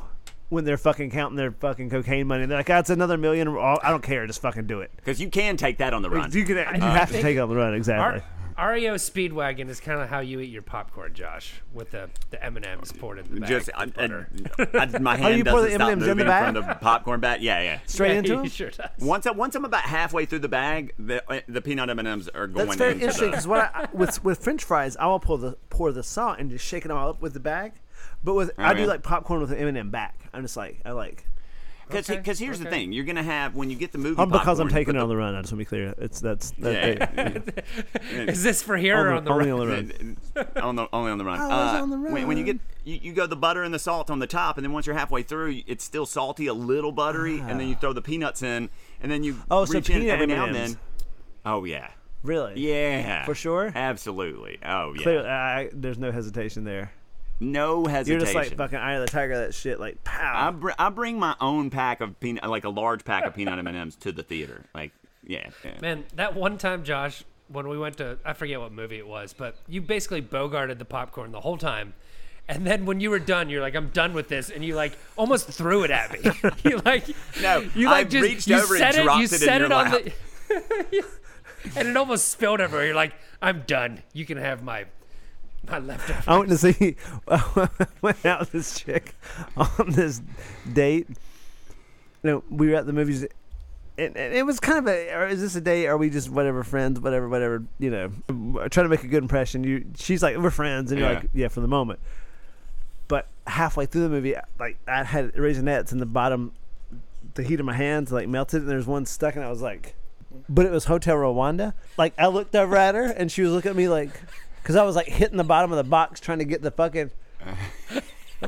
When they're fucking counting their fucking cocaine money, they're like, "Ah, it's another million. I don't care. Just fucking do it." Because you can take that on the run. You can. You I have to take it on the run. Exactly. Ar- REO Speedwagon is kind of how you eat your popcorn, Josh, with the the M and M's poured in the bag. Just with I. I, I, my hand you pour doesn't the stop M&Ms in moving the from the popcorn bag. Yeah, yeah. Straight Yeah, into he them. sure does. Once, I, once I'm about halfway through the bag, the uh, the peanut M and M's are going That's very into interesting because what I, with with French fries, I will pour the pour the salt and just shake it all up with the bag. But with I do like popcorn with an M and m back. I'm just like I like. Because Okay, here's the thing, you're gonna have when you get the movie. Um, because I'm taking it on the- the run. I just want to be clear. It's that's that, Yeah. Is this for here or on the only road? on the run. on the only on the run. I was Uh, on the When, when you get you, you go the butter and the salt on the top, and then once you're halfway through, it's still salty, a little buttery, and then you throw the peanuts in, and then you Oh, so reach in peanut every now and M&Ms. then. Oh yeah, Really? yeah, For sure? absolutely. Oh yeah, Clearly, I, there's no hesitation there. No hesitation. You're just like fucking eye of the tiger. That shit, like I, pow. br- I bring my own pack of peanut, like a large pack of peanut M and M's to the theater. Like, yeah, yeah. Man, that one time, Josh, when we went to I forget what movie it was, but you basically bogarted the popcorn the whole time. And then when you were done, you're like, "I'm done with this," and you like almost threw it at me. you like, No, you I like just reached you over and set it, dropped you it in set your it on lap. the, and it almost spilled everywhere. You're like, "I'm done. You can have my my leftover." I went to see. I went out with this chick on this date. You know, we were at the movies, and, and it was kind of a. Or is this a day? Are we just whatever friends? Whatever, whatever. You know, trying to make a good impression. You, she's like, we're friends, and you're Yeah. like, yeah, for the moment. But halfway through the movie, like I had raisinets in the bottom, the heat of my hands like melted, and there's one stuck, and I was like, but it was Hotel Rwanda. Like I looked over at her, and she was looking at me like, because I was like hitting the bottom of the box trying to get the fucking.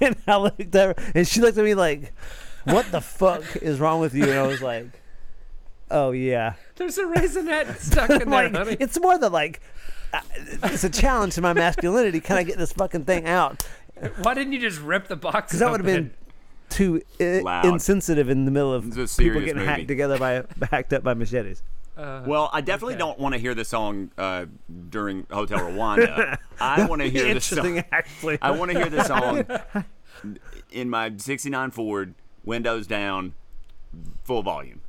and I looked at her, and she looked at me like, "What the fuck is wrong with you?" And I was like, "Oh yeah." There's a Raisinet stuck in there, like, honey. it's more than like, uh, it's a challenge to my masculinity. Can I get this fucking thing out? Why didn't you just rip the box? Because that would have been too I- Loud. insensitive in the middle of It's a people serious getting movie. hacked together by hacked up by machetes. Well, I definitely okay. don't want to hear the song uh, during Hotel Rwanda. I want to hear the song. actually. I want to hear the song in my '69 Ford, windows down, full volume,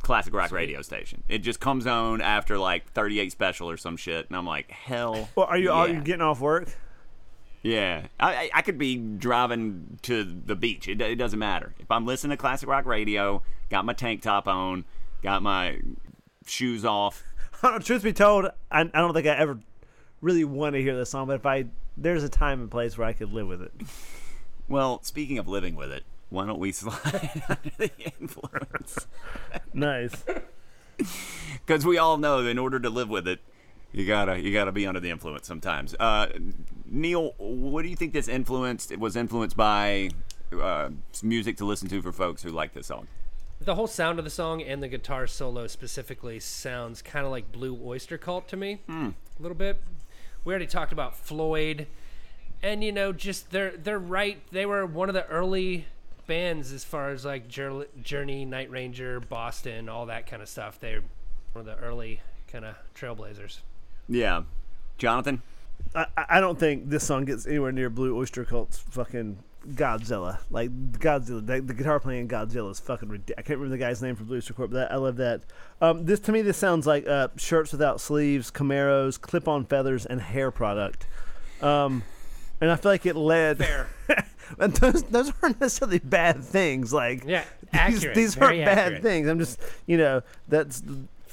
classic rock radio station. It just comes on after like 38 special or some shit, and I'm like, hell. well, are you are you getting off work? Yeah, I, I I could be driving to the beach. It, it doesn't matter. If I'm listening to classic rock radio, got my tank top on, got my shoes off. Truth be told, I, I don't think I ever really want to hear this song. But if I there's a time and place where I could live with it. Well, speaking of living with it, why don't we slide under the influence? Nice. Because we all know that in order to live with it, you gotta you gotta be under the influence sometimes. Uh, Neil, what do you think this influenced It was influenced by? Uh, music to listen to for folks who like this song. The whole sound of the song and the guitar solo specifically sounds kind of like Blue Oyster Cult to me, hmm. a little bit. We already talked about Floyd, and you know, just they're they're right. They were one of the early bands as far as like Journey, Night Ranger, Boston, all that kind of stuff. They're one of the early kind of trailblazers. Yeah, Jonathan. I, I- I don't think this song gets anywhere near Blue Oyster Cult's fucking Godzilla. Like Godzilla, the, the guitar playing Godzilla is fucking ridiculous. I can't remember the guy's name from Blue Oyster but that, I love that. Um, this to me, this sounds like uh, shirts without sleeves, Camaros, clip-on feathers, and hair product. Um, and I feel like it led. Fair. and those those aren't necessarily bad things. Like Yeah, these, accurate, these very aren't bad things. I'm just you know that's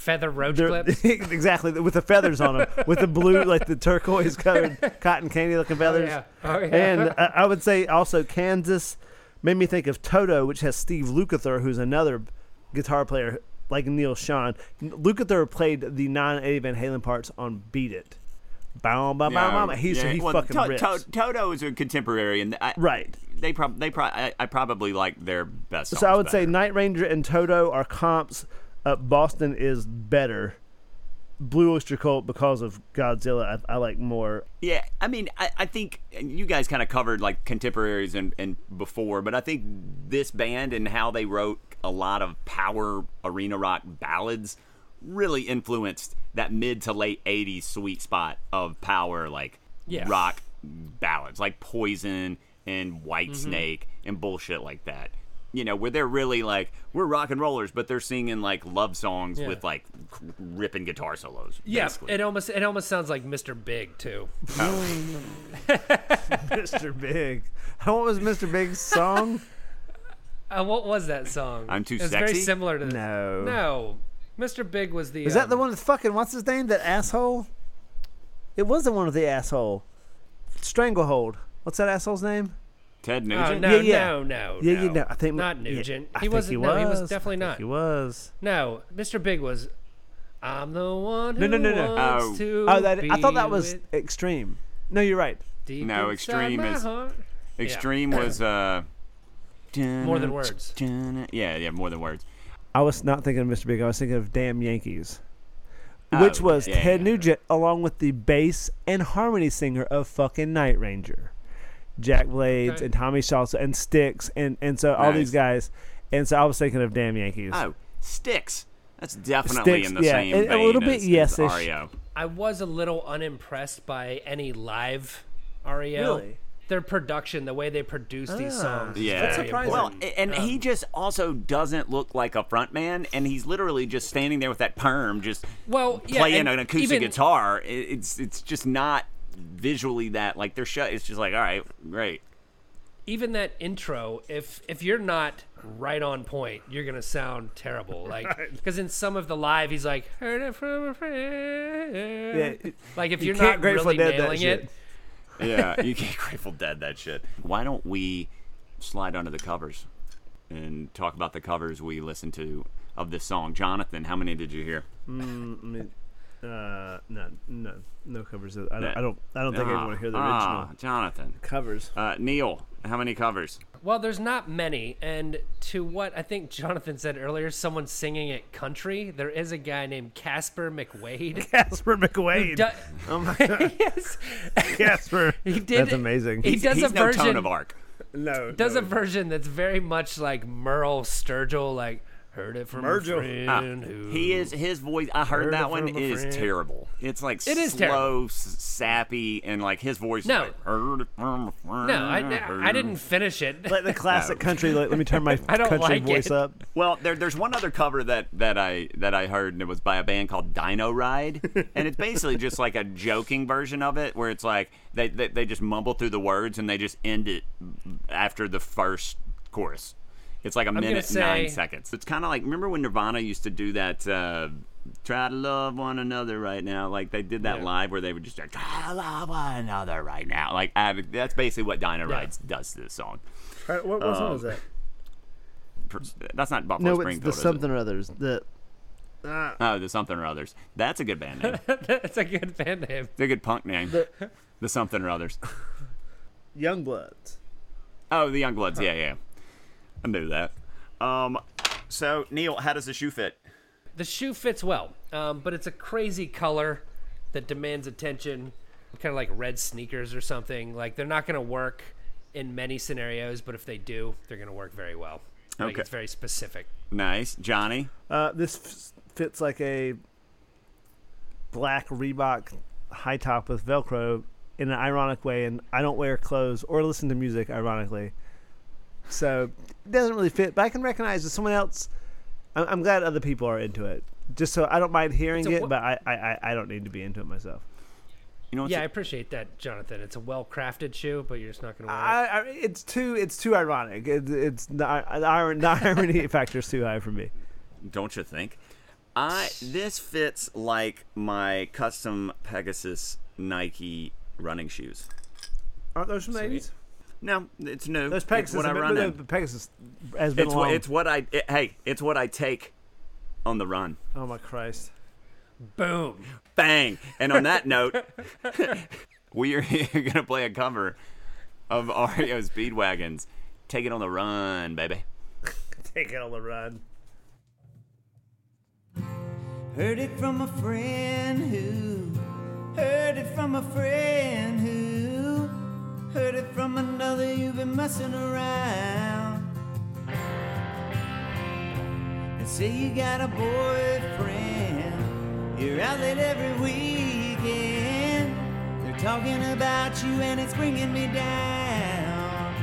Feather roach they're- clips. exactly with the feathers on them, with the blue like the turquoise colored cotton candy looking oh, feathers. yeah. Oh, yeah. And I, I would say also Kansas made me think of Toto, which has Steve Lukather, who's another guitar player like Neal Schon. Lukather played the non-Eddie Van Halen parts on "Beat It." Bow, bow, bow, bow. He, so he well, fucking To- rips. To- Toto is a contemporary, and I, Right. They prob they pro- I, I probably like their best. So I songs would say. Night Ranger and Toto are comps. Uh, Boston is better. Blue Oyster Cult because of Godzilla. I, I like more. Yeah, I mean, I, I think you guys kind of covered like contemporaries and, and before, but I think this band and how they wrote a lot of power arena rock ballads really influenced that mid to late 80s sweet spot of power like Yeah. rock ballads like Poison and Whitesnake and bullshit like that. You know, where they're really like we're rock and rollers, but they're singing like love songs Yeah. with like ripping guitar solos. Yeah, basically. it almost it almost sounds like Mr. Big too. Mr. Big. What was Mr. Big's song? Uh, what was that song? I'm Too It's very Sexy? similar to No. No, Mr. Big was the. Is that the um, one with fucking what's his name? That asshole. It was the one with the asshole. Stranglehold. What's that asshole's name? Ted Nugent? Oh, no, Yeah, yeah. no, no, Yeah, no. you know. I think not yeah, Nugent. I he think wasn't. He no, he was was. definitely I think not. He was. No, Mr. Big was. I'm the one No, who no, no, no. wants Oh. to Oh, that I thought that was extreme. No, you're right. deep No, Extreme is- heart. Extreme was uh More than words. Yeah, yeah, more than words. I was not thinking of Mr. Big. I was thinking of Damn Yankees, Oh, which was yeah, Ted yeah. Nugent along with the bass and harmony singer of fucking Night Ranger, Jack Blades Okay. and Tommy Shaw and Styx and and so all these guys. And so I was thinking of Damn Yankees. Oh, Styx. That's definitely Styx, in the yeah, same a- a vein little bit as, yes-ish. as REO. I was a little unimpressed by any live REO. Really? Their production, the way they produce these Ah. songs. Yeah. That's surprising. Well, important. a- and he Um, just also doesn't look like a front man, and he's literally just standing there with that perm, just well, yeah, playing an acoustic even, guitar. It's it's just not visually that like they're shut. It's just like all right, great. even that intro, if if you're not right on point, you're gonna sound terrible. Like because in some of the live, he's like, "Heard it from a friend." Yeah, it- like if you you're can't not really Dead nailing it, yeah, you can't Grateful Dead that shit. Why don't we slide under the covers and talk about the covers we listened to of this song? Jonathan, how many did you hear? Mm, I mean, uh, no, no, no covers. I don't. That- I don't. I don't think I Ah, want to hear the ah, original Jonathan. covers. Uh, Neil, how many covers? well, there's not many. And to what I think Jonathan said earlier, someone singing it country. There is a guy named Casper McWade. Casper McWade. Do- oh my god, yes, Casper. he did. That's amazing. He He's, does he's a no version. Of Arc. no, does no. a version that's very much like Merle Sturgill, like heard it from Virgil. a Ah, friend who he is his voice. I heard, Heard that it one from a is friend. terrible. It's like It is slow, terrible. s- sappy, and like his voice. No. like, heard it from a friend. No, I, I didn't finish it. like the classic country. Like, let me turn my I don't country like voice it. up. Well, there, there's one other cover that, that I that I heard, and it was by a band called Dino Ride, and it's basically just like a joking version of it, where it's like they, they they just mumble through the words and they just end it after the first chorus. It's like a gonna minute say- nine seconds. It's kind of like remember when Nirvana used to do that. Uh, Try to love one another right now. Like they did that Yeah. live where they would just like, try to love one another right now. Like I, that's basically what Dino Yeah. Ride does to this song. What, what Um, song is that? Per- That's not Buffalo No, it's Springfield. the is it? something or others. The uh, Oh, the something or others. That's a good band name. That's a good band name. It's a good punk name. The- The, something or others. Youngbloods. Oh, the young Youngbloods. Yeah, yeah. I knew that. Um, so Neil, how does the shoe fit? The shoe fits well, um, but it's a crazy color that demands attention. Kind of like red sneakers or something. Like they're not going to work in many scenarios, but if they do, they're going to work very well. Like Okay. it's very specific. Nice, Johnny. Uh, this f- fits like a black Reebok high top with Velcro in an ironic way, and I don't wear clothes or listen to music ironically, so it doesn't really fit. But I can recognize as someone else. I'm, I'm glad other people are into it, just so I don't mind hearing a it, wh- but I, I I- I don't need to be into it myself. You know Yeah, I appreciate that, Jonathan. It's a well crafted shoe, but you're just not going to wear it. I, I, it's too it's too ironic. It, it's the, the, iron, the irony too high for me. don't you think? I this fits like my custom Pegasus Nike running shoes. Aren't those from the Sweet. 80s? No, it's new. Those It's Pegasus, what I have been- run the- in. the Pegasus has been It's long. what it's what I it, hey, it's what I take on the run. oh my Christ! Boom. Bang! And on that note, we are going to play a cover of REO Speedwagons. Take it on the run, baby. Take it on the run. Heard it from a friend who heard it from a friend who heard it from another you've been messing around. They say you got a boyfriend, you're out late every weekend. They're talking about you and it's bringing me down.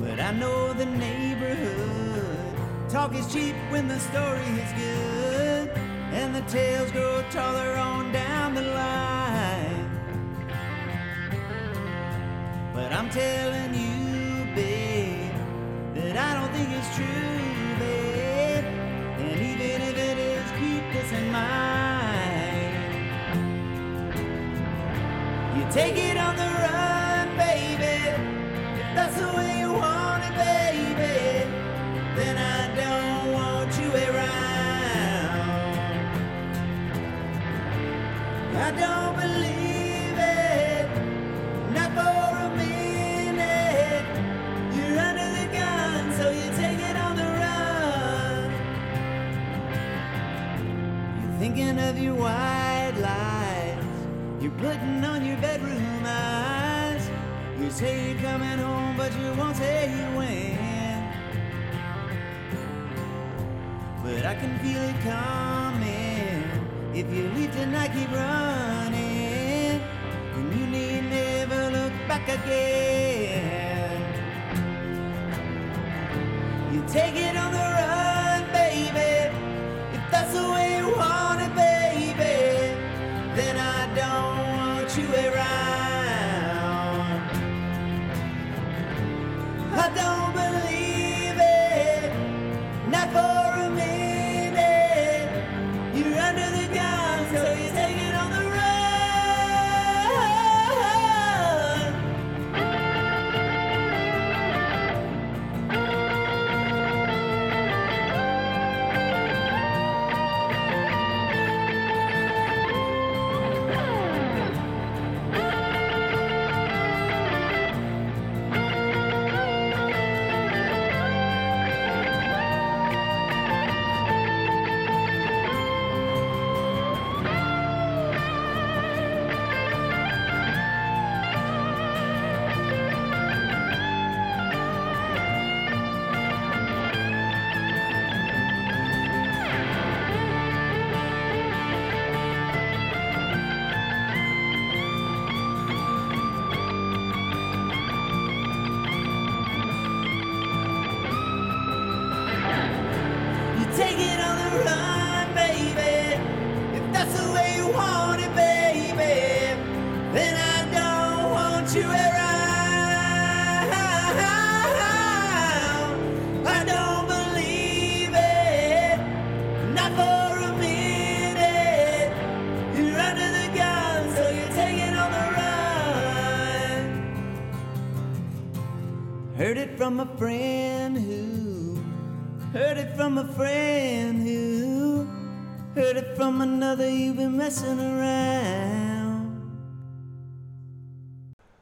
But I know the neighborhood. Talk is cheap when the story is good. And the tales grow taller on down But I'm telling you, babe, that I don't think it's true, babe. And even if it is, keep this in mind. You take it on the run, baby. That's the way can feel it coming. If you leave tonight, keep running. And you need never look back again. You take it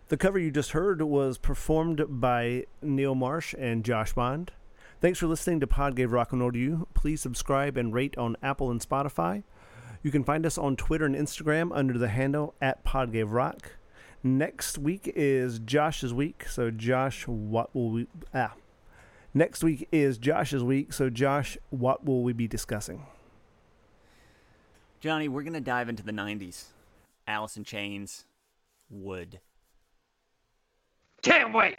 The cover you just heard was performed by Neil Marsh and Josh Bond. Thanks for listening to Pod Gave Rock and Roll to You. Please subscribe and rate on Apple and Spotify. You can find us on Twitter and Instagram under the handle at Pod Gave Rock. Next week is Josh's week, so Josh, what will we ah? Next week is Josh's week, so Josh, what will we be discussing? Johnny, we're gonna dive into the '90s. Alice in Chains, Would. Can't wait.